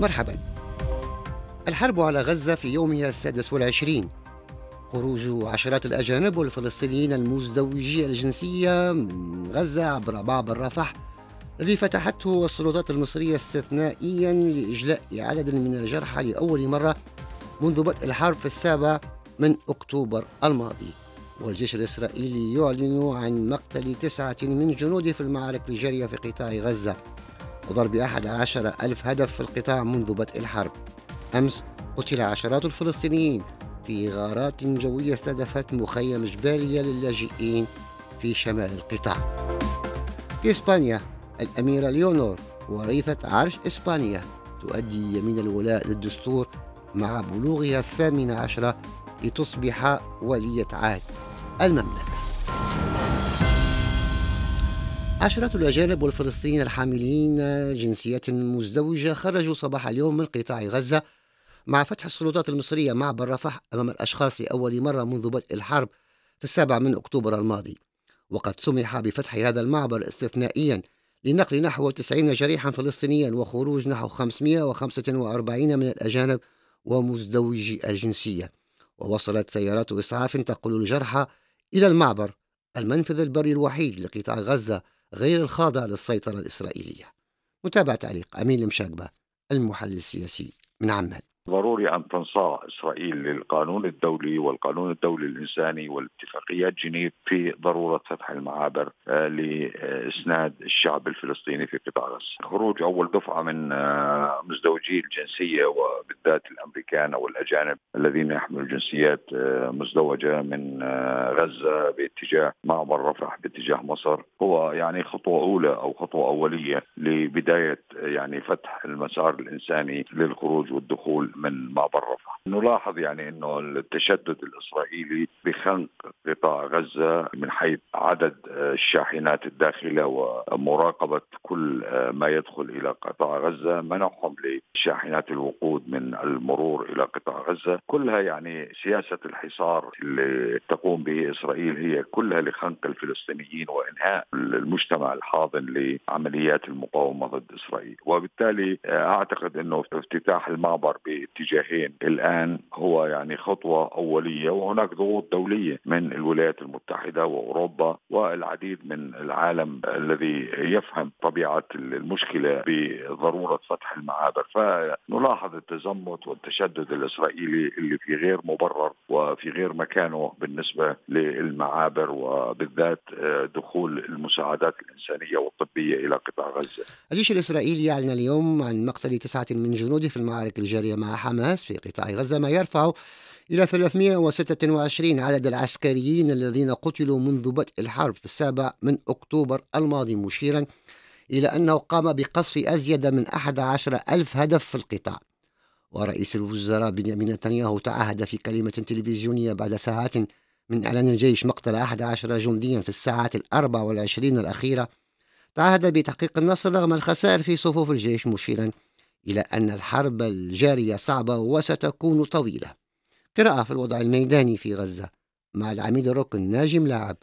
مرحبا. الحرب على غزة في يومها السادس والعشرين. خروج عشرات الأجانب والفلسطينيين المزدوجي الجنسية من غزة عبر معبر رفح الذي فتحته السلطات المصرية استثنائيا لإجلاء عدد من الجرحى لأول مرة منذ بدء الحرب في السابع من أكتوبر الماضي. والجيش الإسرائيلي يعلن عن مقتل تسعة من جنوده في المعارك الجارية في قطاع غزة. وضرب أحد عشر ألف هدف في القطاع منذ بدء الحرب. أمس قتل عشرات الفلسطينيين في غارات جوية استهدفت مخيم جباليا للاجئين في شمال القطاع. في إسبانيا الأميرة ليونور وريثة عرش إسبانيا تؤدي يمين الولاء للدستور مع بلوغها الثامنة عشرة لتصبح ولية عهد المملكة. عشرات الأجانب والفلسطينيين الحاملين جنسيات مزدوجة خرجوا صباح اليوم من قطاع غزة مع فتح السلطات المصرية معبر رفح أمام الأشخاص لأول مرة منذ بدء الحرب في السابع من أكتوبر الماضي. وقد سمح بفتح هذا المعبر استثنائيا لنقل نحو 90 جريحا فلسطينيا وخروج نحو 545 من الأجانب ومزدوجي الجنسية. ووصلت سيارات إسعاف تنقل الجرحى إلى المعبر المنفذ البري الوحيد لقطاع غزة غير الخاضع للسيطرة الإسرائيلية. متابعة تعليق أمين المشاقبة المحلل السياسي من عمان. ضروري أن تنصاع إسرائيل للقانون الدولي والقانون الدولي الإنساني والاتفاقيات جنيف في ضرورة فتح المعابر آه، لإسناد الشعب الفلسطيني في قطاع غزة. خروج أول دفعة من آه، مزدوجي الجنسية وبالذات الأمريكان أو الاجانب الذين يحملوا جنسيات آه، مزدوجة من غزة باتجاه معبر رفح باتجاه مصر هو يعني خطوة أولى أو خطوة أولية لبداية يعني فتح المسار الإنساني للخروج والدخول من معبر رفح نلاحظ يعني إنه التشدد الإسرائيلي بخنق قطاع غزة من حيث عدد الشاحنات الداخلة ومراقبة كل ما يدخل إلى قطاع غزة منعهم لشاحنات الوقود من المرور إلى قطاع غزة. كلها يعني سياسة الحصار اللي تقوم به إسرائيل هي كلها لخنق الفلسطينيين وإنهاء المجتمع الحاضن لعمليات المقاومة ضد إسرائيل. وبالتالي أعتقد إنه افتتاح المعبر باتجاهين الآن هو يعني خطوة أولية وهناك ضغوط دولية من الولايات المتحدة وأوروبا والعديد من العالم الذي يفهم طبيعة المشكلة بضرورة فتح المعابر فنلاحظ التزمت والتشدد الإسرائيلي اللي في غير مبرر وفي غير مكانه بالنسبة للمعابر وبالذات دخول المساعدات الإنسانية والطبية إلى قطاع غزة. الجيش الإسرائيلي يعلن اليوم عن مقتل تسعة من جنوده في المعارك الجارية مع حماس في قطاع غزة ما يرفع إلى 326 عدد العسكريين الذين قتلوا منذ بدء الحرب في السابع من أكتوبر الماضي مشيرا إلى أنه قام بقصف أزيد من 11 ألف هدف في القطاع. ورئيس الوزراء بنيامين نتنياهو تعهد في كلمة تلفزيونية بعد ساعات من إعلان الجيش مقتل 11 جنديا في الساعات الأربع والعشرين الأخيرة. تعهد بتحقيق النصر رغم الخسائر في صفوف الجيش مشيرا إلى أن الحرب الجارية صعبة وستكون طويلة. قراءة في الوضع الميداني في غزة مع العميد الركن ناجم لاعب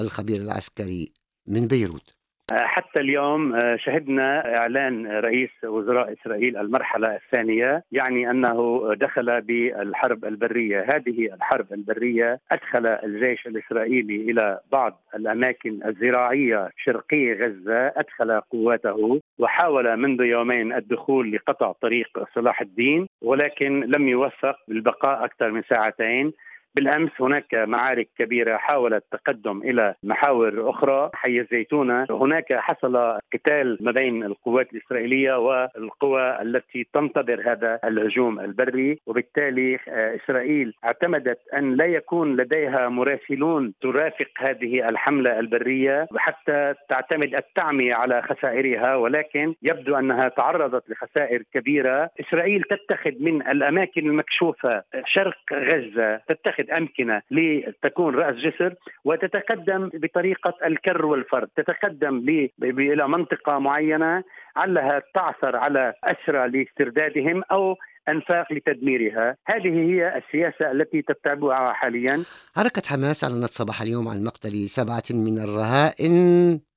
الخبير العسكري من بيروت. حتى اليوم شهدنا إعلان رئيس وزراء إسرائيل المرحلة الثانية يعني أنه دخل بالحرب البرية، هذه الحرب البرية أدخل الجيش الإسرائيلي إلى بعض الأماكن الزراعية شرقي غزة، أدخل قواته وحاول منذ يومين الدخول لقطع طريق صلاح الدين ولكن لم يوفق بالبقاء أكثر من ساعتين. بالأمس هناك معارك كبيرة حاولت التقدم إلى محاور أخرى حي الزيتونه هناك حصل قتال ما بين القوات الإسرائيلية والقوى التي تنتظر هذا الهجوم البري. وبالتالي آه، إسرائيل اعتمدت أن لا يكون لديها مراسلون ترافق هذه الحملة البرية حتى تعتمد التعميه على خسائرها. ولكن يبدو أنها تعرضت لخسائر كبيرة. إسرائيل تتخذ من الأماكن المكشوفة شرق غزة تتخذ أمكنة لتكون رأس جسر وتتقدم بطريقة الكر والفر تتقدم إلى منطقة معينة علها تعثر على أسرى لاستردادهم أو أنفاق لتدميرها، هذه هي السياسة التي تتبعها حاليا. حركة حماس اعلنت صباح اليوم عن مقتل سبعة من الرهائن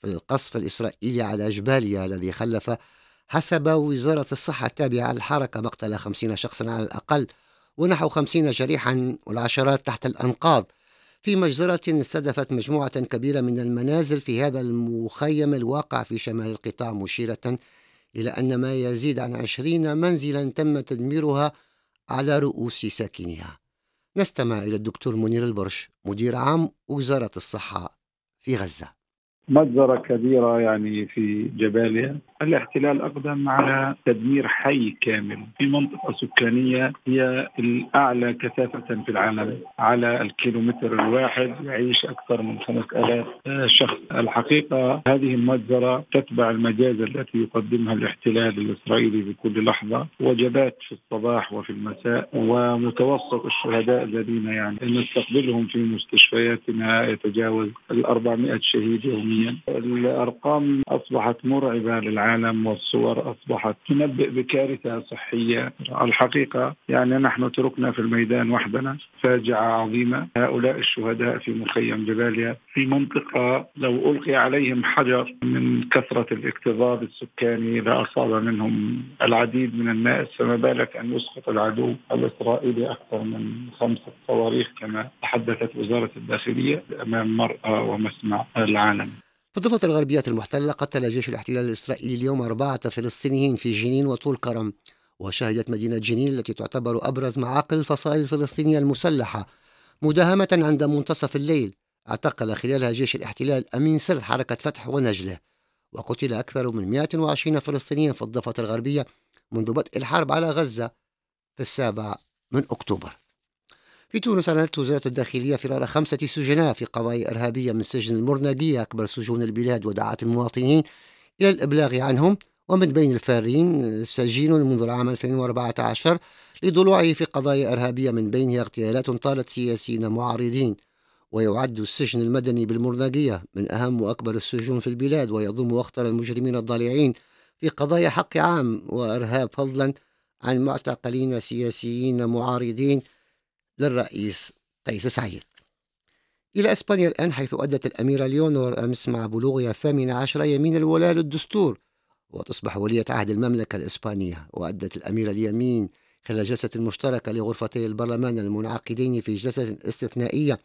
في القصف الإسرائيلي على جباليا الذي خلف حسب وزارة الصحة التابعة للحركه مقتل خمسين شخصا على الأقل ونحو خمسين جريحا والعشرات تحت الأنقاض. في مجزرة استهدفت مجموعة كبيرة من المنازل في هذا المخيم الواقع في شمال القطاع مشيرة إلى أن ما يزيد عن عشرين منزلا تم تدميرها على رؤوس ساكنيها نستمع إلى الدكتور منير البرش مدير عام وزارة الصحة في غزة. مجزرة كبيرة يعني في جباليا الاحتلال أقدم على تدمير حي كامل في منطقة سكانية هي الأعلى كثافة في العالم على الكيلومتر الواحد يعيش أكثر من 5000 شخص. الحقيقة هذه المجزرة تتبع المجازر التي يقدمها الاحتلال الإسرائيلي بكل لحظة. وجبات في الصباح وفي المساء ومتوسط الشهداء الذين يعني نستقبلهم في مستشفياتنا يتجاوز ال 400 شهيد يوميا. الأرقام أصبحت مرعبة للعالم. العالم والصور أصبحت تنبئ بكارثة صحية. الحقيقة يعني نحن تركنا في الميدان وحدنا فاجعة عظيمة. هؤلاء الشهداء في مخيم جباليا في منطقة لو ألقي عليهم حجر من كثرة الاكتظاظ السكاني لاصاب منهم العديد من الناس فما بالك أن يسقط العدو الإسرائيلي أكثر من خمسه صواريخ كما تحدثت وزارة الداخلية أمام مرأى ومسمع العالم. في الضفة الغربية المحتلة قتل جيش الاحتلال الإسرائيلي اليوم أربعة فلسطينيين في جنين وطول كرم وشهدت مدينة جنين التي تعتبر أبرز معاقل الفصائل الفلسطينية المسلحة. مداهمة عند منتصف الليل اعتقل خلالها جيش الاحتلال أمين سر حركة فتح ونجلة. وقتل أكثر من 120 فلسطينيا في الضفة الغربية منذ بدء الحرب على غزة في السابع من أكتوبر. في تونس أعلنت وزارة الداخلية فرار خمسة سجناء في قضايا إرهابية من سجن المرناقية أكبر سجون البلاد ودعت المواطنين إلى الإبلاغ عنهم. ومن بين الفارين سجين منذ العام 2014 لضلوعه في قضايا إرهابية من بينها اغتيالات طالت سياسيين معارضين. ويعد السجن المدني بالمرناقية من أهم وأكبر السجون في البلاد ويضم أخطر المجرمين الضالعين في قضايا حق عام وإرهاب فضلا عن معتقلين سياسيين معارضين. للرئيس قيس سعيد. إلى إسبانيا الآن حيث أدت الأميرة ليونور أمس مع بلوغها الثامن عشر يمين الولاء للدستور وتصبح ولية عهد المملكة الإسبانية. وأدت الأميرة اليمين خلال جلسة مشتركة لغرفتي البرلمان المنعقدين في جلسة استثنائية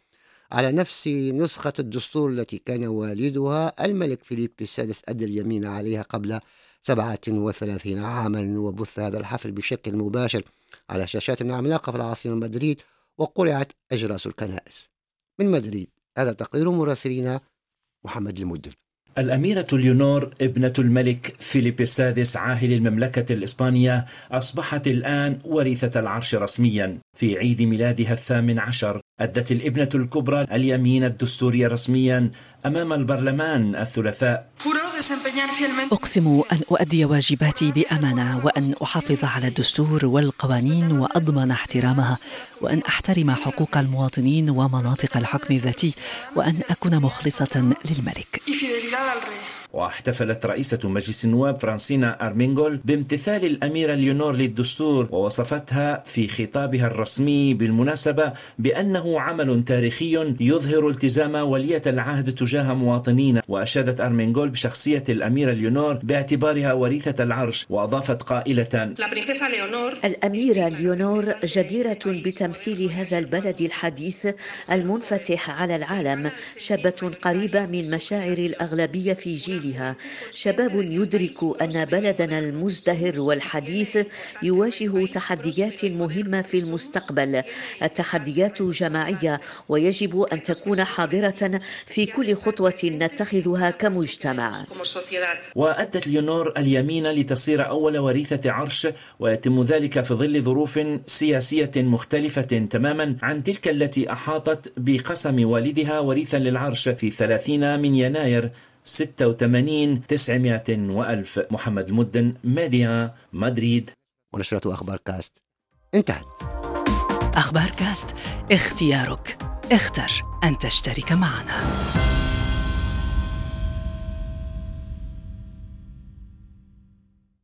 على نفس نسخة الدستور التي كان والدها الملك فيليب السادس أدى اليمين عليها قبل 37 عاما وبث هذا الحفل بشكل مباشر على شاشات عملاقة في العاصمة مدريد وقرعت أجراس الكنائس. من مدريد هذا تقرير مراسلنا محمد المدن. الأميرة ليونور ابنة الملك فيليب السادس عاهل المملكة الإسبانية أصبحت الآن وريثة العرش رسميا. في عيد ميلادها الثامن عشر أدت الابنة الكبرى اليمين الدستوري رسميا أمام البرلمان الثلاثاء. أقسم أن أؤدي واجباتي بأمانة وأن أحافظ على الدستور والقوانين وأضمن احترامها وأن أحترم حقوق المواطنين ومناطق الحكم الذاتي وأن أكون مخلصة للملك. واحتفلت رئيسة مجلس النواب فرانسينا أرمينغول بامتثال الأميرة ليونور للدستور ووصفتها في خطابها الرسمي بالمناسبة بأنه عمل تاريخي يظهر التزام ولية العهد تجاه مواطنين. وأشادت أرمينغول بشخصية الأميرة ليونور باعتبارها وريثة العرش وأضافت قائلة الأميرة ليونور جديرة بتمثيل هذا البلد الحديث المنفتح على العالم شابة قريبة من مشاعر الأغلبية في جيل داخلها شباب يدرك أن بلدنا المزدهر والحديث يواجه تحديات مهمة في المستقبل. التحديات جماعية ويجب أن تكون حاضرة في كل خطوة نتخذها كمجتمع. وأدت ليونور اليمين لتصير أول وريثة عرش ويتم ذلك في ظل ظروف سياسية مختلفة تماما عن تلك التي أحاطت بقسم والدها وريثا للعرش في 30 من يناير. 86 900 وألف محمد المدن ميديا مدريد. ونشرة أخبار كاست. انتهت. أخبار كاست اختيارك. اختر أن تشترك معنا.